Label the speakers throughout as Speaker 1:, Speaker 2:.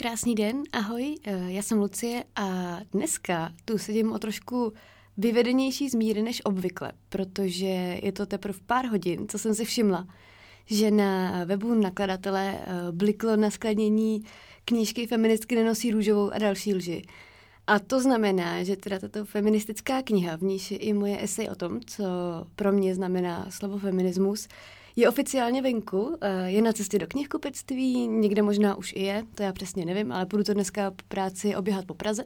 Speaker 1: Krásný den, ahoj, eh, já jsem Lucie a dneska tu sedím o trošku vyvedenější z míry než obvykle, protože je to teprve pár hodin, co jsem si všimla, že na webu nakladatele eh, bliklo na skladnění knížky Feministky nenosí růžovou a další lži. A to znamená, že teda tato feministická kniha, v níž je i moje esej o tom, co pro mě znamená slovo feminismus, je oficiálně venku, eh, je na cestě do knihkupectví, někde možná už i je, to já přesně nevím, ale budu to dneska po práci oběhat po Praze.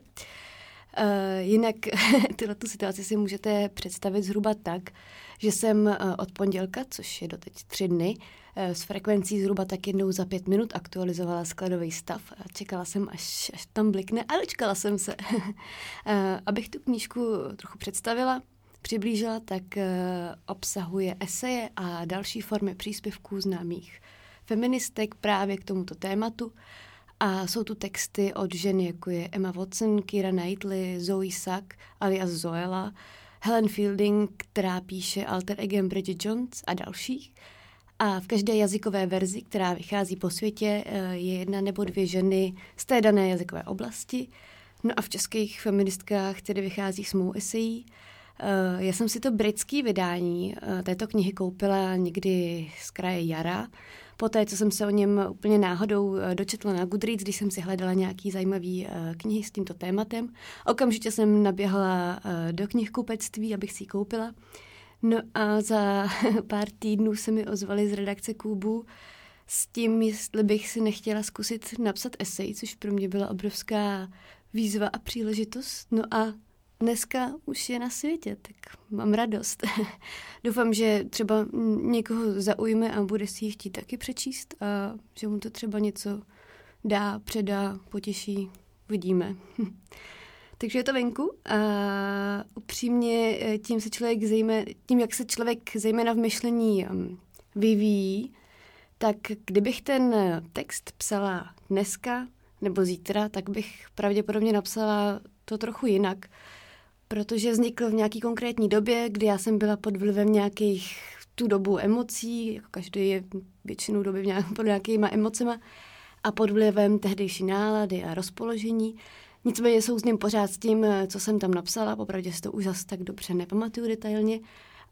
Speaker 1: Uh, jinak tyhle tu situaci si můžete představit zhruba tak, že jsem uh, od pondělka, což je doteď tři dny, s frekvencí zhruba tak jednou za pět minut aktualizovala skladový stav a čekala jsem, až, až tam blikne a dočkala jsem se. abych tu knížku trochu představila, přiblížila, tak obsahuje eseje a další formy příspěvků známých feministek právě k tomuto tématu. A jsou tu texty od žen, jako je Emma Watson, Kira Knightley, Zoe Sack, alias Zoela, Helen Fielding, která píše Alter Egem Bridget Jones a dalších. A v každé jazykové verzi, která vychází po světě, eh, je jedna nebo dvě ženy z té dané jazykové oblasti. No a v českých feministkách tedy vychází s mou esejí. Eh, já jsem si to britské vydání eh, této knihy koupila někdy z kraje jara Poté, co jsem se o něm úplně náhodou eh, dočetla na Goodreads, když jsem si hledala nějaký zajímavý knihy s tímto tématem, okamžitě jsem naběhla do knihkupectví, abych si ji koupila. No a za pár týdnů se mi ozvali z redakce Kubu s tím, jestli bych si nechtěla zkusit napsat esej, což pro mě byla obrovská výzva a příležitost. No a dneska už je na světě, tak mám radost. Doufám, že třeba někoho zaujme a bude si ji chtít taky přečíst a že mu to třeba něco dá, předá, potěší, vidíme. Takže je to venku a upřímně eh, tím se člověk zejme, tím, jak se člověk zejména v myšlení um, vyvíjí, tak kdybych ten text psala dneska nebo zítra, tak bych pravděpodobně napsala to trochu jinak protože vznikl v nějaký konkrétní době, kdy já jsem byla pod vlivem nějakých tu dobu emocí, jako každý je většinou doby v nějak, pod nějakýma emocema a pod vlivem tehdejší nálady a rozpoložení. Nicméně jsou s ním pořád s tím, co jsem tam napsala, popravdě si to už zase tak dobře nepamatuju detailně,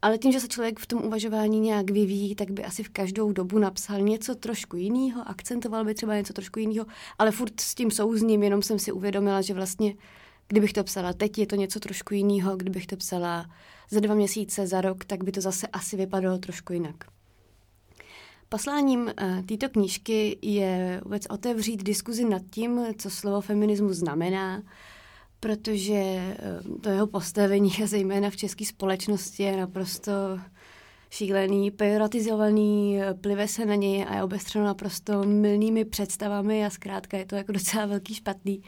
Speaker 1: ale tím, že se člověk v tom uvažování nějak vyvíjí, tak by asi v každou dobu napsal něco trošku jiného, akcentoval by třeba něco trošku jiného, ale furt s tím souzním, jenom jsem si uvědomila, že vlastně Kdybych to psala teď, je to něco trošku jiného. Kdybych to psala za dva měsíce, za rok, tak by to zase asi vypadalo trošku jinak. Posláním uh, této knížky je vůbec otevřít diskuzi nad tím, co slovo feminismus znamená, protože uh, to jeho postavení, a zejména v české společnosti, je naprosto šílený, pejoratizovaný, plive se na něj a je obestřeno naprosto milnými představami a zkrátka je to jako docela velký špatný. Uh,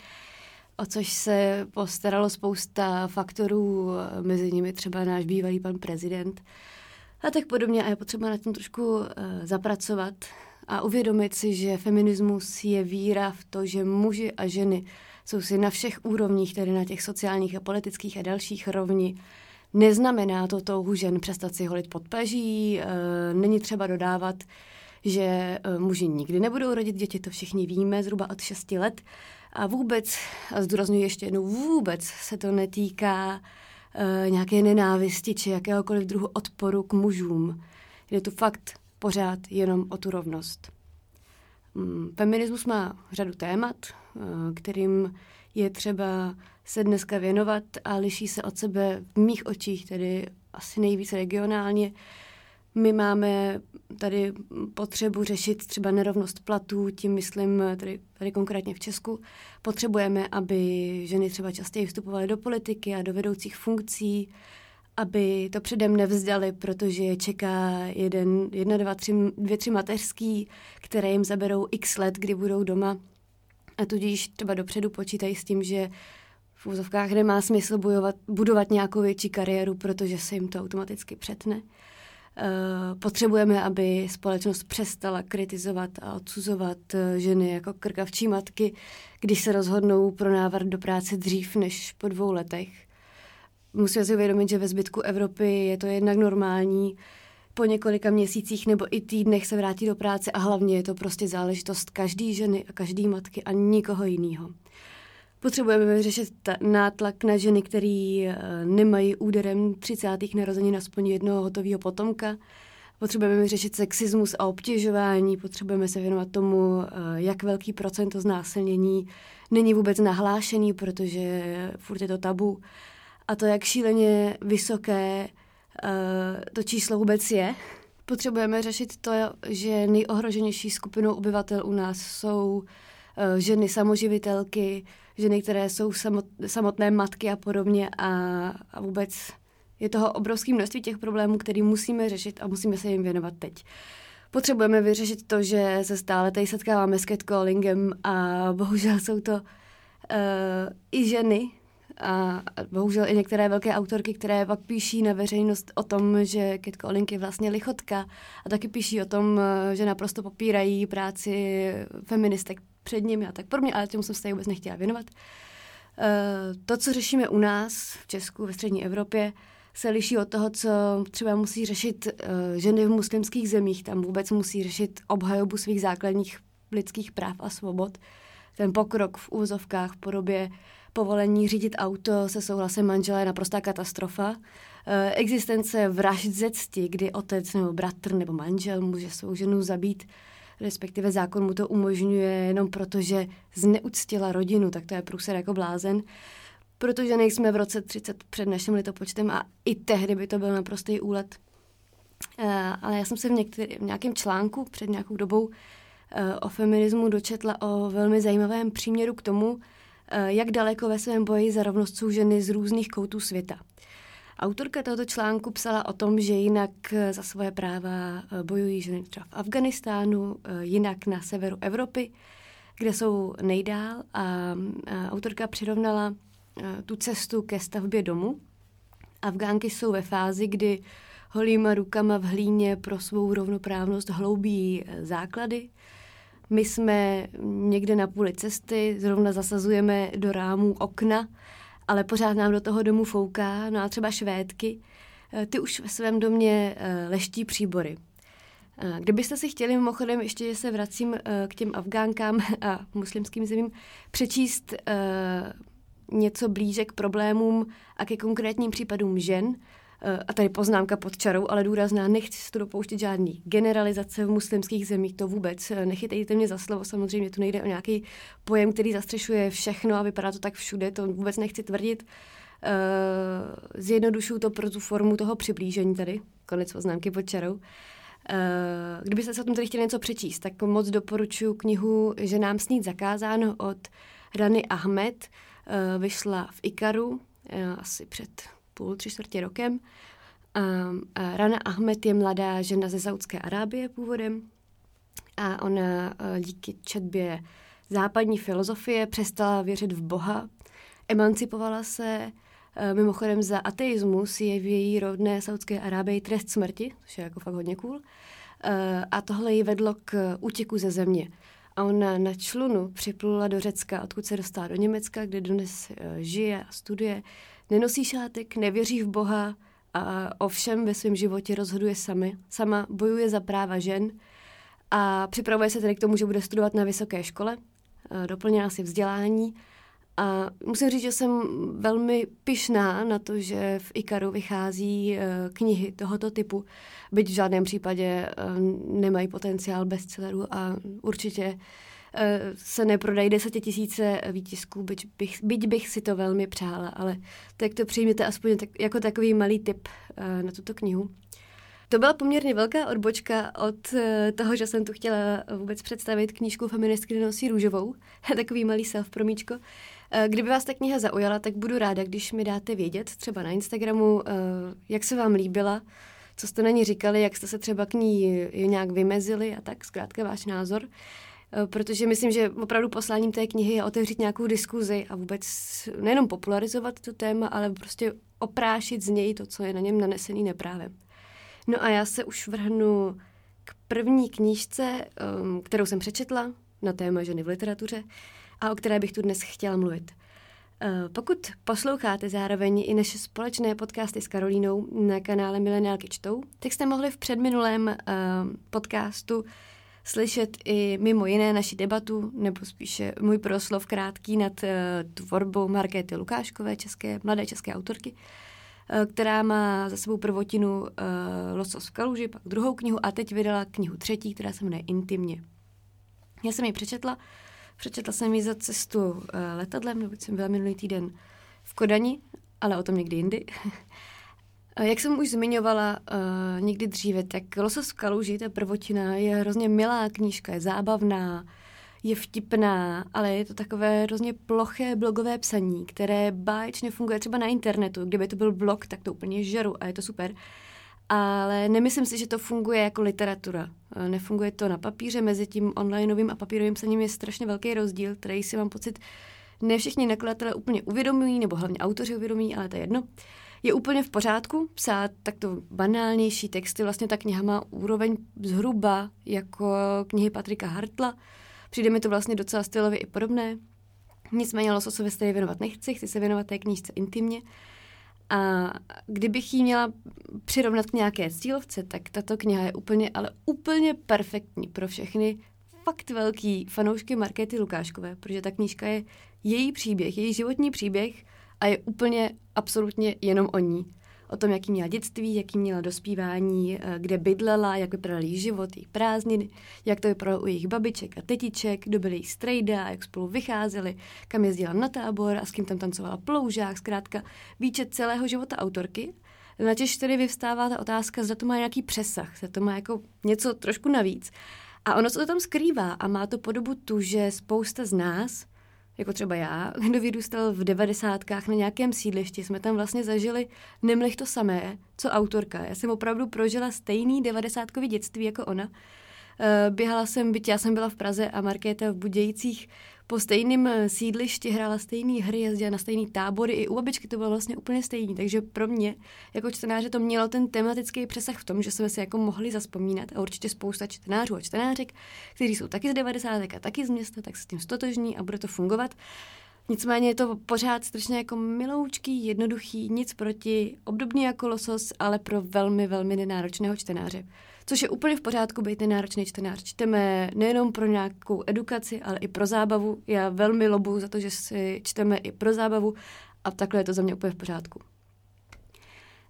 Speaker 1: o což se postaralo spousta faktorů, mezi nimi třeba náš bývalý pan prezident a tak podobně. A je potřeba na tom trošku uh, zapracovat a uvědomit si, že feminismus je víra v to, že muži a ženy jsou si na všech úrovních, tedy na těch sociálních a politických a dalších rovni. Neznamená to touhu žen přestat si holit pod paží, uh, není třeba dodávat, že muži nikdy nebudou rodit děti, to všichni víme, zhruba od 6 let. A vůbec, a zdůraznuju ještě jednou, vůbec se to netýká uh, nějaké nenávisti či jakéhokoliv druhu odporu k mužům. Jde tu fakt pořád jenom o tu rovnost. Um, feminismus má řadu témat, uh, kterým je třeba se dneska věnovat a liší se od sebe v mých očích, tedy asi nejvíc regionálně. My máme tady potřebu řešit třeba nerovnost platů, tím myslím tady, tady konkrétně v Česku. Potřebujeme, aby ženy třeba častěji vstupovaly do politiky a do vedoucích funkcí, aby to předem nevzdali, protože je čeká jeden, jedna, dva, tři, dvě, tři mateřský, které jim zaberou x let, kdy budou doma. A tudíž třeba dopředu počítají s tím, že v úzovkách nemá smysl bojovat, budovat nějakou větší kariéru, protože se jim to automaticky přetne. Eh, potřebujeme, aby společnost přestala kritizovat a odsuzovat eh, ženy jako krkavčí matky, když se rozhodnou pro návrat do práce dřív než po dvou letech. Musíme si uvědomit, že ve zbytku Evropy je to jednak normální, po několika měsících nebo i týdnech se vrátí do práce a hlavně je to prostě záležitost každé ženy a každé matky a nikoho jiného. Potřebujeme vyřešit nátlak na ženy, které eh, nemají úderem 30. narozenin aspoň jednoho hotového potomka. Potřebujeme vyřešit sexismus a obtěžování, potřebujeme se věnovat tomu, eh, jak velký procento znásilnění není vůbec nahlášený, protože furt je to tabu. A to, jak šíleně vysoké eh, to číslo vůbec je. Potřebujeme řešit to, že nejohroženější skupinou obyvatel u nás jsou ženy samoživitelky, ženy, které jsou samot, samotné matky a podobně a, a vůbec je toho obrovské množství těch problémů, které musíme řešit a musíme se jim věnovat teď. Potřebujeme vyřešit to, že se stále tady setkáváme s catcallingem a bohužel jsou to uh, i ženy, a bohužel i některé velké autorky, které pak píší na veřejnost o tom, že catcalling je vlastně lichotka a taky píší o tom, eh, že naprosto popírají práci feministek před nimi a tak podobně, ale tomu jsem se tady vůbec nechtěla věnovat. Eh, to, co řešíme u nás v Česku, ve střední Evropě, se liší od toho, co třeba musí řešit eh, ženy v muslimských zemích. Tam vůbec musí řešit obhajobu svých základních lidských práv a svobod. Ten pokrok v úvozovkách v podobě povolení řídit auto se souhlasem manžela je naprostá katastrofa. Eh, existence vražd ze cti, kdy otec nebo bratr nebo manžel může svou ženu zabít, respektive zákon mu to umožňuje jenom proto, že zneuctila rodinu, tak to je průser jako blázen. Protože nejsme v roce 30 před naším litopočtem a i tehdy by to byl naprostý úlet. Uh, ale já jsem se v, některý, v nějakém článku před nějakou dobou uh, o feminismu dočetla o velmi zajímavém příměru k tomu, uh, jak daleko ve svém boji za rovnost jsou ženy z různých koutů světa. Autorka tohoto článku psala o tom, že jinak eh, za svoje práva eh, bojují ženy třeba v Afganistánu, eh, jinak na severu Evropy, kde jsou nejdál a autorka přirovnala tu cestu ke stavbě domu. Afgánky jsou ve fázi, kdy holýma rukama v hlíně pro svou rovnoprávnost hloubí základy. My jsme někde na půli cesty, zrovna zasazujeme do rámů okna, ale pořád nám do toho domu fouká. No a třeba švédky, eh, ty už ve svém domě eh, leští příbory. Eh, kdybyste si chtěli, mimochodem, ještě, že se vracím k těm Afgánkám a muslimským zemím, přečíst něco blíže k problémům a ke konkrétním případům žen, a tady poznámka pod čarou, ale důrazná, nechci si to dopouštět žádný generalizace v muslimských zemích, to vůbec. Nechytejte mě za slovo, samozřejmě tu nejde o nějaký pojem, který zastřešuje všechno a vypadá to tak všude, to vůbec nechci tvrdit. Uh, zjednodušuju to pro tu formu toho přiblížení tady, konec poznámky pod čarou. Kdybyste se o tom tady chtěli něco přečíst, tak moc doporučuji knihu Že nám snít zakázáno od Rany Ahmed. Vyšla v Ikaru asi před půl, tři čtvrtě rokem. A, a Rana Ahmed je mladá žena ze Saudské Arábie původem a ona díky četbě západní filozofie přestala věřit v Boha, emancipovala se, mimochodem za ateismus je v její rodné Saudské Arábii trest smrti, což je jako fakt hodně cool, a tohle ji vedlo k útěku ze země. A ona na člunu připlula do Řecka, odkud se dostala do Německa, kde dnes žije a studuje nenosí šátek, nevěří v Boha a o všem ve svém životě rozhoduje sami. Sama bojuje za práva žen a připravuje se tedy k tomu, že bude studovat na vysoké škole, doplnila si vzdělání a musím říct, že jsem velmi pyšná na to, že v Ikaru vychází e, knihy tohoto typu, byť v žádném případě e, nemají potenciál bestselleru a určitě se neprodají desetitisíce výtisků, byť bych, byť bych si to velmi přála, ale tak to přijměte aspoň tak, jako takový malý tip eh, na tuto knihu. To byla poměrně velká odbočka od eh, toho, že jsem tu chtěla vůbec představit knížku Feministky nosí růžovou, takový malý self promíčko. Kdyby vás ta kniha zaujala, tak budu ráda, když mi dáte vědět, třeba na Instagramu, jak se vám líbila, co jste na ní říkali, jak jste se třeba k ní nějak vymezili a tak, zkrátka váš názor. Eh, protože myslím, že opravdu posláním té knihy je otevřít nějakou diskuzi a vůbec nejenom popularizovat to téma, ale prostě oprášit z něj to, co je na něm nanesený neprávem. No a já se už vrhnu k první knížce, ehm, kterou jsem přečetla na téma ženy v literatuře a o které bych tu dnes chtěla mluvit. Eh, pokud posloucháte zároveň i naše společné podcasty s Karolínou na kanále Milenálky čtou, tak jste mohli v předminulém uh, podcastu slyšet i mimo jiné naši debatu, nebo spíše můj proslov krátký nad uh, tvorbou Markéty Lukáškové, české, mladé české autorky, uh, která má za sebou prvotinu uh, Losos v kaluži, pak druhou knihu a teď vydala knihu třetí, která se jmenuje Intimně. Já jsem ji přečetla, přečetla jsem ji za cestu letadlem, nebo jsem byla minulý týden v Kodani, ale o tom někdy jindy. Jak jsem už zmiňovala uh, někdy dříve, tak Losos v kaluži, ta prvotina, je hrozně milá knížka, je zábavná, je vtipná, ale je to takové hrozně ploché blogové psaní, které báječně funguje třeba na internetu. Kdyby to byl blog, tak to úplně žeru a je to super. Ale nemyslím si, že to funguje jako literatura. Eh, nefunguje to na papíře, mezi tím onlineovým a papírovým psaním je strašně velký rozdíl, který si mám pocit, ne všichni nakladatelé úplně uvědomují, nebo hlavně autoři uvědomují, ale to je jedno. Uh, je úplně v pořádku psát takto banálnější texty. Vlastně ta kniha má úroveň zhruba jako knihy Patrika Hartla. Přijde mi to vlastně docela stylově i podobné. Nicméně Lososovi se věnovat nechci, chci se věnovat té knížce intimně. A kdybych ji měla přirovnat k nějaké cílovce, tak tato kniha je úplně, ale úplně perfektní pro všechny fakt velký fanoušky Markéty Lukáškové, protože ta knížka je její příběh, její životní příběh a je úplně absolutně jenom o ní. O tom, jaký měla dětství, jaký měla dospívání, eh, kde bydlela, jak vypadal její život, její prázdniny, jak to vypadalo u jejich babiček a tetiček, kdo byl její strejda, jak spolu vycházeli, kam jezdila na tábor a s kým tam tancovala ploužák, zkrátka výčet celého života autorky. Načež tedy vyvstává ta otázka, zda to má nějaký přesah, zda to má jako něco trošku navíc. A ono se to tam skrývá a má to podobu tu, že spousta z nás jako třeba já, kdo vyrůstal v devadesátkách na nějakém sídlišti, jsme tam vlastně zažili nemlich to samé, co autorka. Já jsem opravdu prožila stejný devadesátkový dětství jako ona. Eh, běhala jsem, byť já jsem byla v Praze a Markéta v Budějcích, po stejném eh, sídlišti hrála stejné hry, jezdila na stejný tábory, i u babičky to bylo vlastně úplně stejný. Takže pro mě, jako čtenáře, to mělo ten tematický přesah v tom, že jsme si jako mohli zaspomínat a určitě spousta čtenářů a čtenářek, kteří jsou taky z 90. a taky z města, tak se s tím stotožní a bude to fungovat. Nicméně je to pořád strašně jako miloučký, jednoduchý, nic proti, obdobně jako losos, ale pro velmi, velmi nenáročného čtenáře což je úplně v pořádku být nenáročný čtenář. Čteme nejenom pro nějakou edukaci, ale i pro zábavu. Já velmi lobuju za to, že si čteme i pro zábavu a takhle je to za mě úplně v pořádku.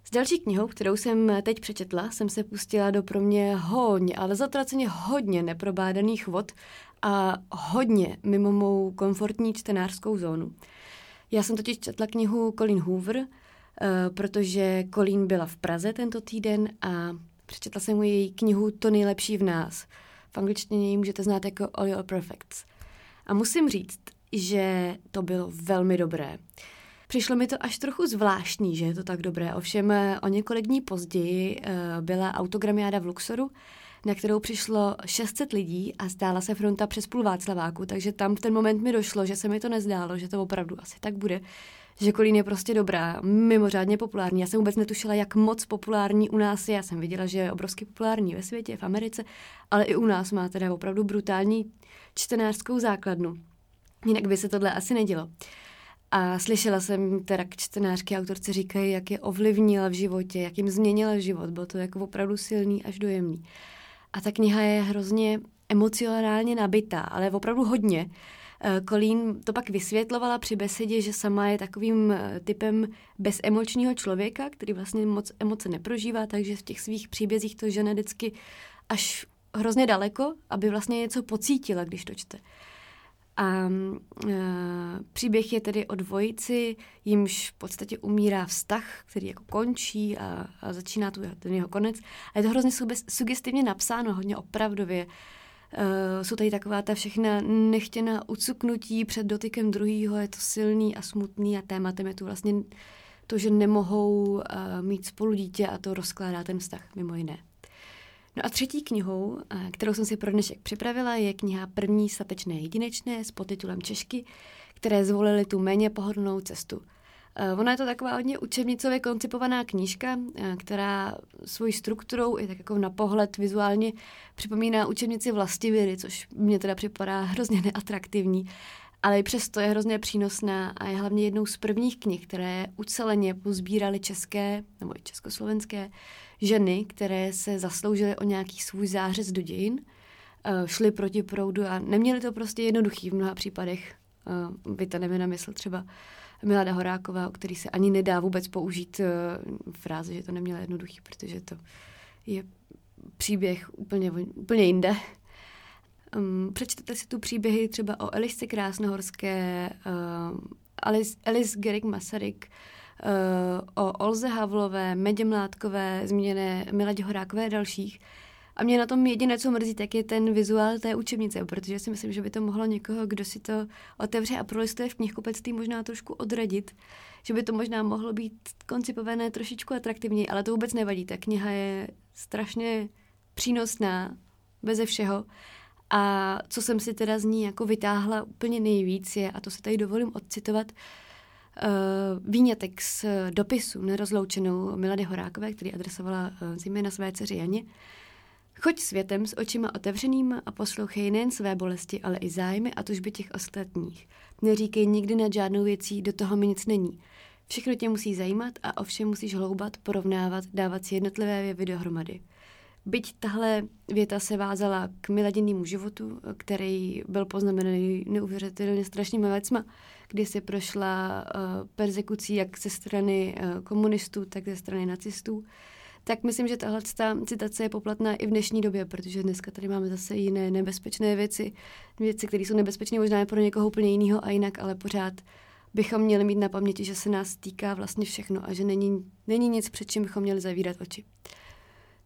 Speaker 1: S další knihou, kterou jsem teď přečetla, jsem se pustila do pro mě hodně, ale zatraceně hodně neprobádaných vod a hodně mimo mou komfortní čtenářskou zónu. Já jsem totiž četla knihu Colin Hoover, eh, protože Colin byla v Praze tento týden a Přečetla jsem mu její knihu To nejlepší v nás. V angličtině ji můžete znát jako All Your Perfects. A musím říct, že to bylo velmi dobré. Přišlo mi to až trochu zvláštní, že je to tak dobré. Ovšem o několik dní později eh, byla autogramiáda v Luxoru, na kterou přišlo 600 lidí a stála se fronta přes půl Václaváku, takže tam v ten moment mi došlo, že se mi to nezdálo, že to opravdu asi tak bude, že Kolín je prostě dobrá, mimořádně populární. Já jsem vůbec netušila, jak moc populární u nás je. Já jsem viděla, že je obrovsky populární ve světě, v Americe, ale i u nás má teda opravdu brutální čtenářskou základnu. Jinak by se tohle asi nedělo. A slyšela jsem teda k čtenářky autorce říkají, jak je ovlivnila v životě, jak jim změnila život. Bylo to jako opravdu silný až dojemný. A ta kniha je hrozně emocionálně nabitá, ale opravdu hodně. Kolín eh, to pak vysvětlovala při besedě, že sama je takovým eh, typem bezemočního člověka, který vlastně moc emoce neprožívá, takže v těch svých příbězích to žene vždycky až hrozně daleko, aby vlastně něco pocítila, když to čte. A e, příběh je tedy o dvojici, jimž v podstatě umírá vztah, který jako končí a, a začíná tu ten jeho konec. A je to hrozně sugestivně napsáno, hodně opravdově. Uh, jsou tady taková ta všechna nechtěná ucuknutí před dotykem druhého, je to silný a smutný a tématem je tu vlastně to, že nemohou uh, mít spolu dítě a to rozkládá ten vztah, mimo jiné. No a třetí knihou, uh, kterou jsem si pro dnešek připravila, je kniha První statečné jedinečné s podtitulem Češky, které zvolili tu méně pohodlnou cestu – Eh, ona je to taková hodně učebnicově koncipovaná knížka, eh, která svojí strukturou i tak jako na pohled vizuálně připomíná učebnici vlastivědy, což mě teda připadá hrozně neatraktivní. Ale i přesto je hrozně přínosná a je hlavně jednou z prvních knih, které uceleně pozbíraly české nebo i československé ženy, které se zasloužily o nějaký svůj zářez do dějin, uh, šly proti proudu a neměly to prostě jednoduchý v mnoha případech. Uh, vytaneme na mysl třeba Milada Horáková, o který se ani nedá vůbec použít uh, fráze, že to neměla jednoduchý, protože to je příběh úplně, úplně jinde. Um, přečtete si tu příběhy třeba o Elisce Krásnohorské, uh, Alice, Alice Gerik Masaryk, uh, o Olze Havlové, Medě Mládkové, zmíněné Miladě Horákové a dalších. A mě na tom jediné, co mrzí, tak je ten vizuál té učebnice, protože si myslím, že by to mohlo někoho, kdo si to otevře a prolistuje v knihkupectví, možná trošku odradit, že by to možná mohlo být koncipované trošičku atraktivněji, ale to vůbec nevadí. Ta kniha je strašně přínosná, beze všeho. A co jsem si teda z ní jako vytáhla úplně nejvíc je, a to se tady dovolím odcitovat, uh, výňatek z dopisu nerozloučenou Milady Horákové, který adresovala uh, zejména své dceři Janě. Choď světem s očima otevřeným a poslouchej nejen své bolesti, ale i zájmy a tužby těch ostatních. Neříkej nikdy nad žádnou věcí, do toho mi nic není. Všechno tě musí zajímat a ovšem musíš hloubat, porovnávat, dávat si jednotlivé věvy dohromady. Byť tahle věta se vázala k miladěnému životu, který byl poznamenaný neuvěřitelně strašnými věcma, kdy se prošla uh, persekucí jak ze strany uh, komunistů, tak ze strany nacistů, tak myslím, že tahle citace je poplatná i v dnešní době, protože dneska tady máme zase jiné nebezpečné věci, věci, které jsou nebezpečné možná pro někoho úplně jiného a jinak, ale pořád bychom měli mít na paměti, že se nás týká vlastně všechno a že není, není nic, před čím bychom měli zavírat oči.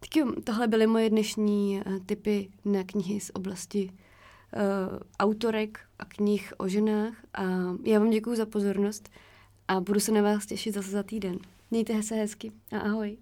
Speaker 1: Tak jo, tohle byly moje dnešní uh, tipy na knihy z oblasti uh, autorek a knih o ženách a já vám děkuji za pozornost a budu se na vás těšit zase za týden. Mějte se hezky a ahoj.